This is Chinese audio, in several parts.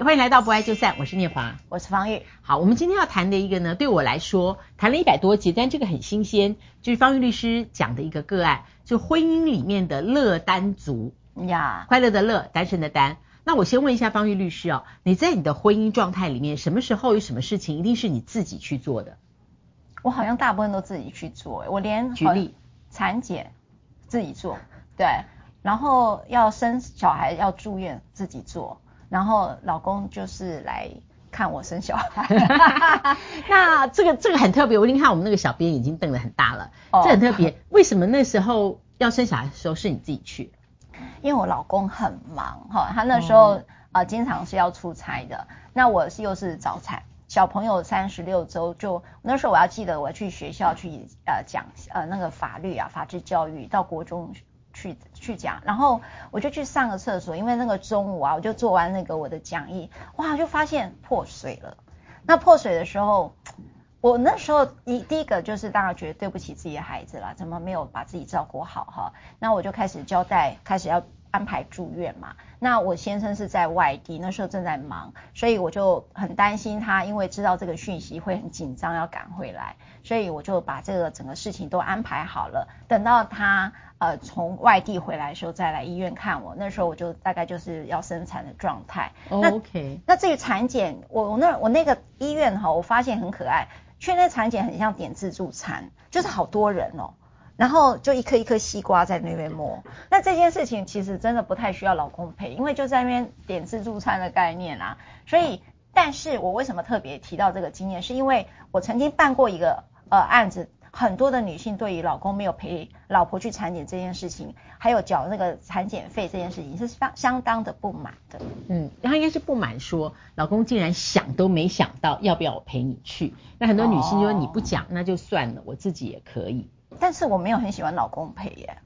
欢迎来到不爱就散，我是念华，我是方玉。好，我们今天要谈的一个呢，对我来说谈了一百多集，但这个很新鲜，就是方玉律师讲的一个个案，就婚姻里面的乐单族呀，快乐的乐，单身的单。那我先问一下方玉律师哦，你在你的婚姻状态里面，什么时候有什么事情一定是你自己去做的？我好像大部分都自己去做，我连举例产检自己做，对，然后要生小孩要住院自己做。然后老公就是来看我生小孩，那这个这个很特别。我一看我们那个小编眼睛瞪得很大了，哦、这很特别。为什么那时候要生小孩的时候是你自己去？因为我老公很忙哈，他那时候啊、经常是要出差的。那我是又是早产，小朋友三十六周就那时候我要记得我要去学校去呃讲呃那个法律啊法治教育到国中。去去讲，然后我就去上个厕所，因为那个中午啊，我就做完那个我的讲义，哇，就发现破水了。那破水的时候，我那时候一第一个就是大家觉得对不起自己的孩子了，怎么没有把自己照顾好哈？那我就开始交代，开始要安排住院嘛。那我先生是在外地，那时候正在忙，所以我就很担心他，因为知道这个讯息会很紧张，要赶回来，所以我就把这个整个事情都安排好了，等到他。呃，从外地回来的时候再来医院看我，那时候我就大概就是要生产的状态。Oh, OK。那至于产检，我我那我那个医院哈，我发现很可爱，去那产检很像点自助餐，就是好多人哦，然后就一颗一颗西瓜在那边摸。那这件事情其实真的不太需要老公陪，因为就在那边点自助餐的概念啦。所以，但是我为什么特别提到这个经验，是因为我曾经办过一个呃案子。很多的女性对于老公没有陪老婆去产检这件事情，还有缴那个产检费这件事情是相相当的不满的。嗯，她应该是不满说老公竟然想都没想到要不要我陪你去。那很多女性就说你不讲那就算了，我自己也可以。但是我没有很喜欢老公陪耶。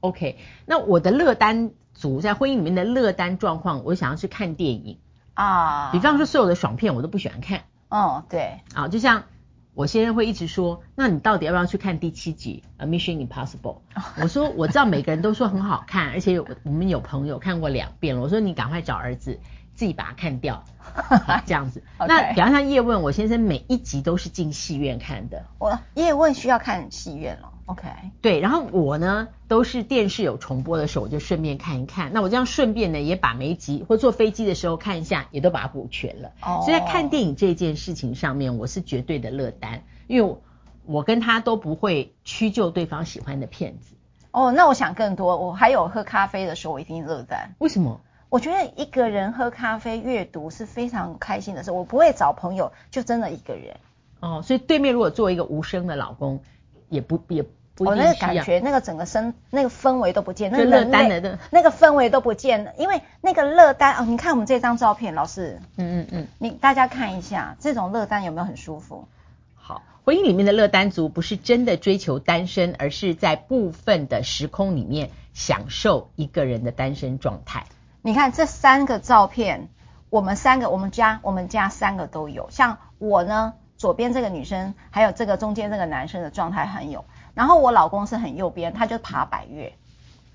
OK，那我的乐单组在婚姻里面的乐单状况，我想要去看电影啊，比方说所有的爽片我都不喜欢看。哦，对，啊，就像。我先生会一直说，那你到底要不要去看第七集《A Mission Impossible》？我说我知道每个人都说很好看，而且有我们有朋友看过两遍了。我说你赶快找儿子自己把它看掉，这样子。那比方像叶问，我先生每一集都是进戏院看的。我叶问需要看戏院了。OK，对，然后我呢都是电视有重播的时候，我就顺便看一看。那我这样顺便呢也把每一集或坐飞机的时候看一下，也都把它补全了。哦，所以在看电影这件事情上面，我是绝对的乐单，因为我，我跟他都不会屈就对方喜欢的片子。哦，那我想更多，我还有喝咖啡的时候，我一定乐单。为什么？我觉得一个人喝咖啡阅读是非常开心的事，我不会找朋友，就真的一个人。哦，所以对面如果做一个无声的老公，也不也。我、哦、那个感觉，那个整个身，那个氛围都不见，那个乐单的那个氛围都不见了，因为那个乐单哦，你看我们这张照片，老师，嗯嗯嗯，你大家看一下，这种乐单有没有很舒服？好，婚姻里面的乐单族不是真的追求单身，而是在部分的时空里面享受一个人的单身状态。你看这三个照片，我们三个，我们家我们家三个都有，像我呢，左边这个女生，还有这个中间这个男生的状态很有。然后我老公是很右边，他就爬百越。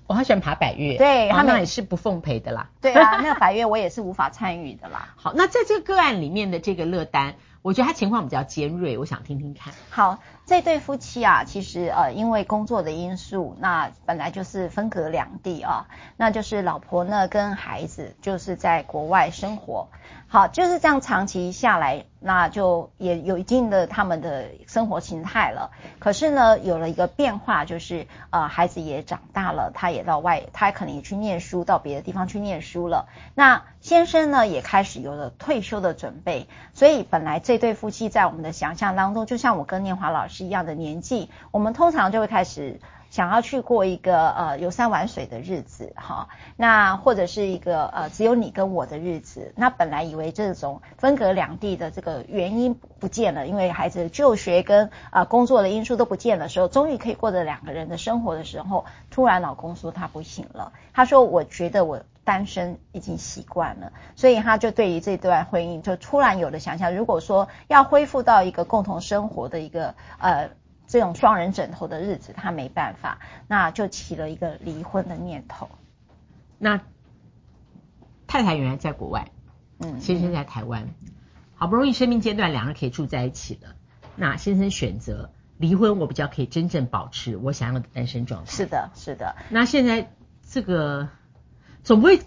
我、哦、他喜欢爬百越。对，他们也是不奉陪的啦。对啊，那个百越我也是无法参与的啦。好，那在这个个案里面的这个乐单，我觉得他情况比较尖锐，我想听听看。好，这对夫妻啊，其实呃因为工作的因素，那本来就是分隔两地啊，那就是老婆呢跟孩子就是在国外生活。好，就是这样长期下来，那就也有一定的他们的生活形态了。可是呢，有了一个变化，就是呃，孩子也长大了，他也到外，他可能也去念书，到别的地方去念书了。那先生呢，也开始有了退休的准备。所以本来这对夫妻在我们的想象当中，就像我跟念华老师一样的年纪，我们通常就会开始。想要去过一个呃游山玩水的日子哈，那或者是一个呃只有你跟我的日子，那本来以为这种分隔两地的这个原因不见了，因为孩子就学跟啊、工作的因素都不见的时候，终于可以过着两个人的生活的时候，突然老公说他不行了，他说我觉得我单身已经习惯了，所以他就对于这段婚姻就突然有了想象，如果说要恢复到一个共同生活的一个呃。这种双人枕头的日子，他没办法，那就起了一个离婚的念头。那太太原来在国外，嗯，先生在台湾，好不容易生命阶段两人可以住在一起了，那先生选择离婚，我比较可以真正保持我想要的单身状态。是的，是的。那现在这个总不会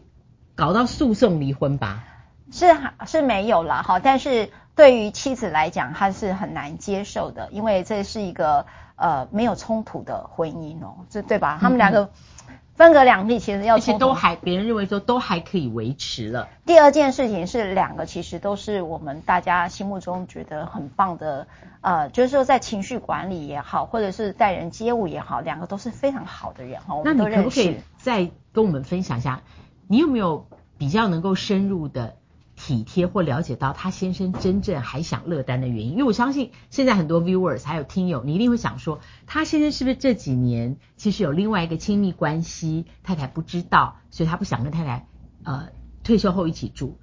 搞到诉讼离婚吧？是是没有了哈，但是对于妻子来讲，他是很难接受的，因为这是一个呃没有冲突的婚姻哦，这对吧？他们两个分隔两地，其实要而且都还别人认为说都还可以维持了。第二件事情是两个其实都是我们大家心目中觉得很棒的，呃，就是说在情绪管理也好，或者是待人接物也好，两个都是非常好的人哈。我们都认识。那你可不可以再跟我们分享一下，你有没有比较能够深入的？体贴或了解到他先生真正还想乐单的原因，因为我相信现在很多 viewers 还有听友，你一定会想说，他先生是不是这几年其实有另外一个亲密关系，太太不知道，所以他不想跟太太呃退休后一起住。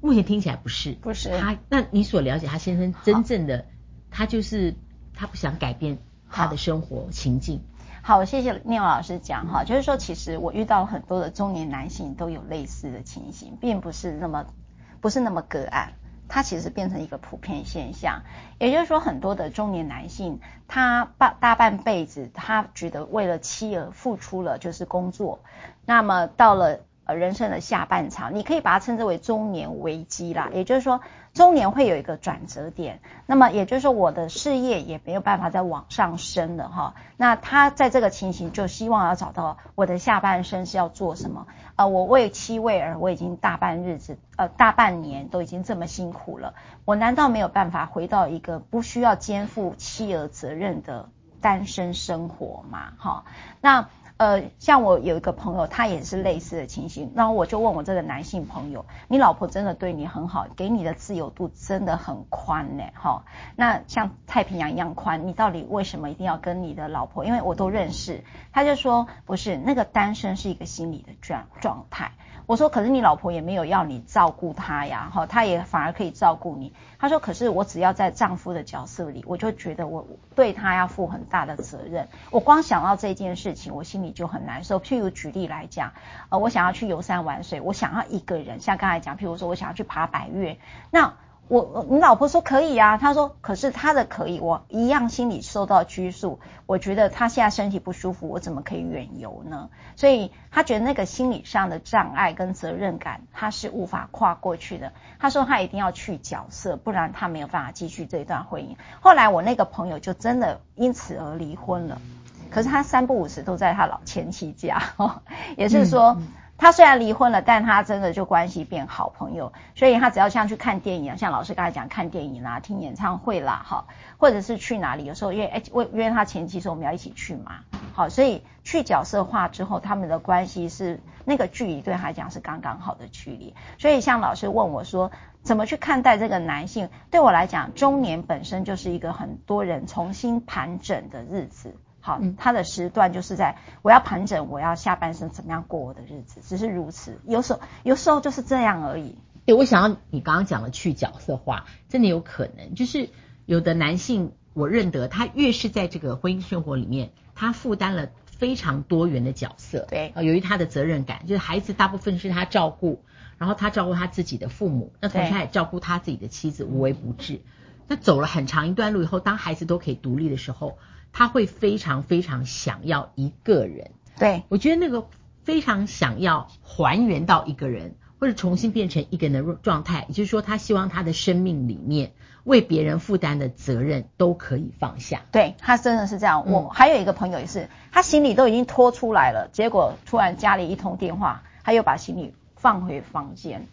目前听起来不是，不是他。那你所了解他先生真正的，他就是他不想改变他的生活情境。好，我谢谢聂老师讲哈，就是说其实我遇到很多的中年男性都有类似的情形，并不是那么。不是那么个案，它其实变成一个普遍现象。也就是说，很多的中年男性，他半大半辈子，他觉得为了妻儿付出了就是工作，那么到了。呃，人生的下半场，你可以把它称之为中年危机啦。也就是说，中年会有一个转折点。那么，也就是说，我的事业也没有办法再往上升了哈。那他在这个情形，就希望要找到我的下半生是要做什么？呃，我为妻为儿，我已经大半日子，呃，大半年都已经这么辛苦了，我难道没有办法回到一个不需要肩负妻儿责任的单身生活吗？哈，那。呃，像我有一个朋友，他也是类似的情形，然后我就问我这个男性朋友，你老婆真的对你很好，给你的自由度真的很宽呢？哈，那像太平洋一样宽，你到底为什么一定要跟你的老婆？因为我都认识，他就说不是，那个单身是一个心理的状状态。我说，可是你老婆也没有要你照顾她呀，哈，她也反而可以照顾你。他说，可是我只要在丈夫的角色里，我就觉得我对她要负很大的责任。我光想到这件事情，我心里就很难受。譬如举例来讲，呃，我想要去游山玩水，我想要一个人，像刚才讲，譬如说我想要去爬百岳，那。我，你老婆说可以啊，她说，可是她的可以，我一样心里受到拘束。我觉得她现在身体不舒服，我怎么可以远游呢？所以她觉得那个心理上的障碍跟责任感，她是无法跨过去的。她说她一定要去角色，不然她没有办法继续这段婚姻。后来我那个朋友就真的因此而离婚了，可是他三不五时都在他老前妻家，也是说。嗯嗯他虽然离婚了，但他真的就关系变好朋友，所以他只要像去看电影，像老师刚才讲看电影啦、听演唱会啦，哈，或者是去哪里，有时候约哎，约约他前妻说我们要一起去嘛，好，所以去角色化之后，他们的关系是那个距离对他来讲是刚刚好的距离，所以像老师问我说怎么去看待这个男性，对我来讲，中年本身就是一个很多人重新盘整的日子。好，他的时段就是在我要盘整，我要下半生怎么样过我的日子，只是如此。有时候，有时候就是这样而已。对，我想要你刚刚讲的去角色化，真的有可能，就是有的男性，我认得他越是在这个婚姻生活里面，他负担了非常多元的角色。对，啊，由于他的责任感，就是孩子大部分是他照顾，然后他照顾他自己的父母，那同时他也照顾他自己的妻子，无微不至。那走了很长一段路以后，当孩子都可以独立的时候。他会非常非常想要一个人，对，我觉得那个非常想要还原到一个人，或者重新变成一个人的状态，也就是说，他希望他的生命里面为别人负担的责任都可以放下。对，他真的是这样。我还有一个朋友也是，他行李都已经拖出来了，结果突然家里一通电话，他又把行李放回房间。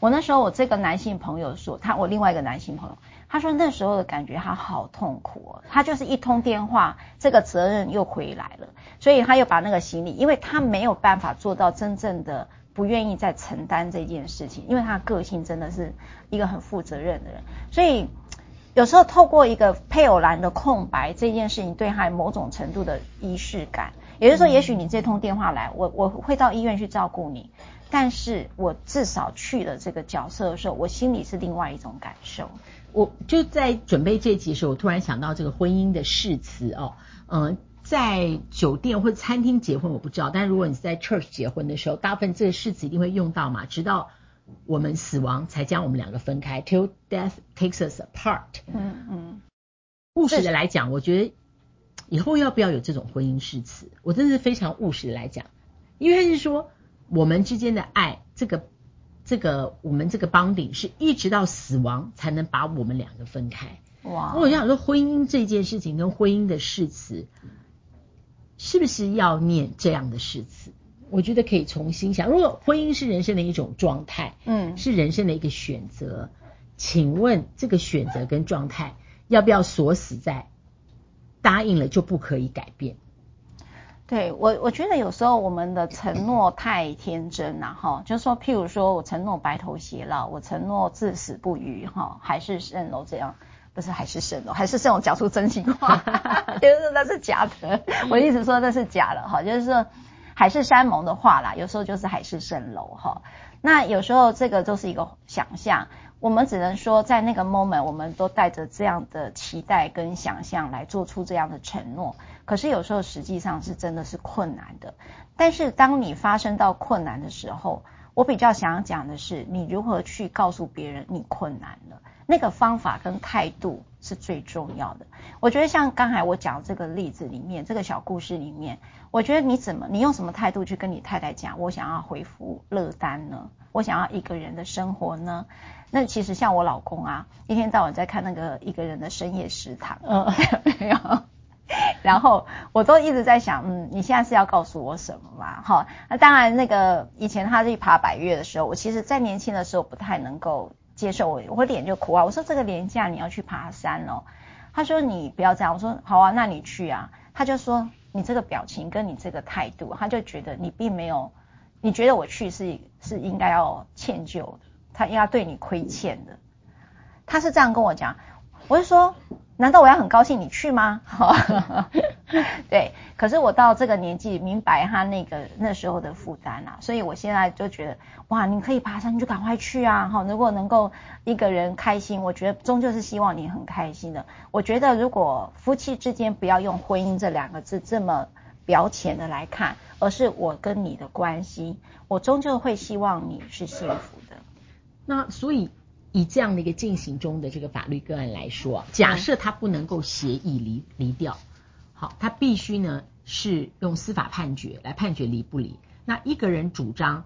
我那时候我这个男性朋友说，他我另外一个男性朋友。他说那时候的感觉他好痛苦哦，他就是一通电话，这个责任又回来了，所以他又把那个行李，因为他没有办法做到真正的不愿意再承担这件事情，因为他个性真的是一个很负责任的人，所以有时候透过一个配偶栏的空白这件事情，对他某种程度的仪式感，也就是说，也许你这通电话来，我我会到医院去照顾你，但是我至少去了这个角色的时候，我心里是另外一种感受。我就在准备这集的时候，我突然想到这个婚姻的誓词哦，嗯、呃，在酒店或餐厅结婚我不知道，但如果你是在 church 结婚的时候，大部分这个誓词一定会用到嘛，直到我们死亡才将我们两个分开，till death takes us apart。嗯嗯。务实的来讲，我觉得以后要不要有这种婚姻誓词？我真的是非常务实的来讲，因为是说我们之间的爱，这个这个我们这个 bonding 是一直到死亡才能把我们两个分开。哇！我想说，婚姻这件事情跟婚姻的誓词，是不是要念这样的誓词？我觉得可以重新想，如果婚姻是人生的一种状态，嗯，是人生的一个选择，请问这个选择跟状态要不要锁死在答应了就不可以改变？对，我我觉得有时候我们的承诺太天真了哈，就是说，譬如说我承诺白头偕老，我承诺至死不渝哈，海市蜃楼这样，不是海市蜃楼，海市蜃楼讲出真心话，就是那是假的，我一直说那是假的哈，就是说。海誓山盟的话啦，有时候就是海市蜃楼哈。那有时候这个就是一个想象，我们只能说在那个 moment，我们都带着这样的期待跟想象来做出这样的承诺。可是有时候实际上是真的是困难的。但是当你发生到困难的时候，我比较想要讲的是，你如何去告诉别人你困难了。那个方法跟态度是最重要的。我觉得像刚才我讲这个例子里面，这个小故事里面，我觉得你怎么，你用什么态度去跟你太太讲，我想要回复乐单呢？我想要一个人的生活呢？那其实像我老公啊，一天到晚在看那个一个人的深夜食堂，嗯，没有。然后我都一直在想，嗯，你现在是要告诉我什么嘛？哈，那当然，那个以前他去爬百岳的时候，我其实在年轻的时候不太能够。接受我，我脸就苦啊！我说这个连假你要去爬山哦。他说你不要这样。我说好啊，那你去啊。他就说你这个表情跟你这个态度，他就觉得你并没有，你觉得我去是是应该要歉疚的，他应该对你亏欠的。他是这样跟我讲，我就说。难道我要很高兴你去吗？对，可是我到这个年纪，明白他那个那时候的负担啊，所以我现在就觉得，哇，你可以爬山，你就赶快去啊！哈，如果能够一个人开心，我觉得终究是希望你很开心的。我觉得如果夫妻之间不要用婚姻这两个字这么表浅的来看，而是我跟你的关系，我终究会希望你是幸福的。那所以。以这样的一个进行中的这个法律个案来说，假设他不能够协议离离掉，好，他必须呢是用司法判决来判决离不离。那一个人主张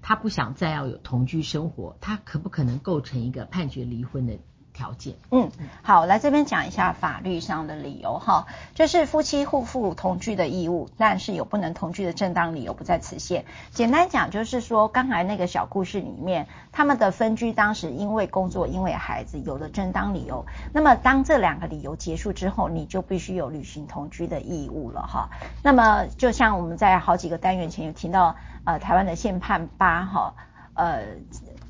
他不想再要有同居生活，他可不可能构成一个判决离婚的条件，嗯，好，来这边讲一下法律上的理由哈，就是夫妻互负同居的义务，但是有不能同居的正当理由不在此限。简单讲就是说，刚才那个小故事里面，他们的分居当时因为工作、因为孩子有了正当理由，那么当这两个理由结束之后，你就必须有履行同居的义务了哈。那么就像我们在好几个单元前有听到，呃，台湾的宪判八哈，呃。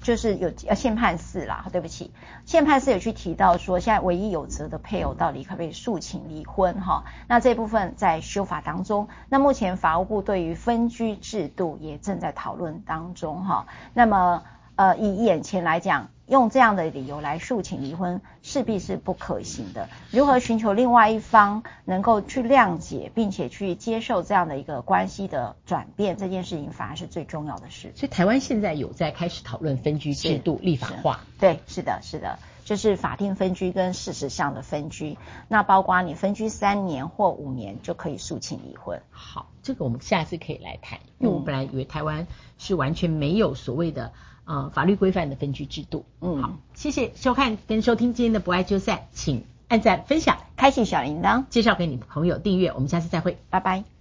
就是有呃宪判四啦，对不起，宪判四有去提到说，现在唯一有责的配偶到底可不可以诉请离婚哈？那这部分在修法当中，那目前法务部对于分居制度也正在讨论当中哈。那么呃以眼前来讲。用这样的理由来诉请离婚，势必是不可行的。如何寻求另外一方能够去谅解，并且去接受这样的一个关系的转变，这件事情反而是最重要的事。所以台湾现在有在开始讨论分居制度立法化。对，是的，是的，就是法定分居跟事实上的分居。那包括你分居三年或五年就可以诉请离婚。好，这个我们下次可以来谈，因为我本来以为台湾是完全没有所谓的。啊、呃，法律规范的分居制度。嗯，好，谢谢收看跟收听今天的不爱就散，请按赞、分享、开启小铃铛，介绍给你的朋友订阅。我们下次再会，拜拜。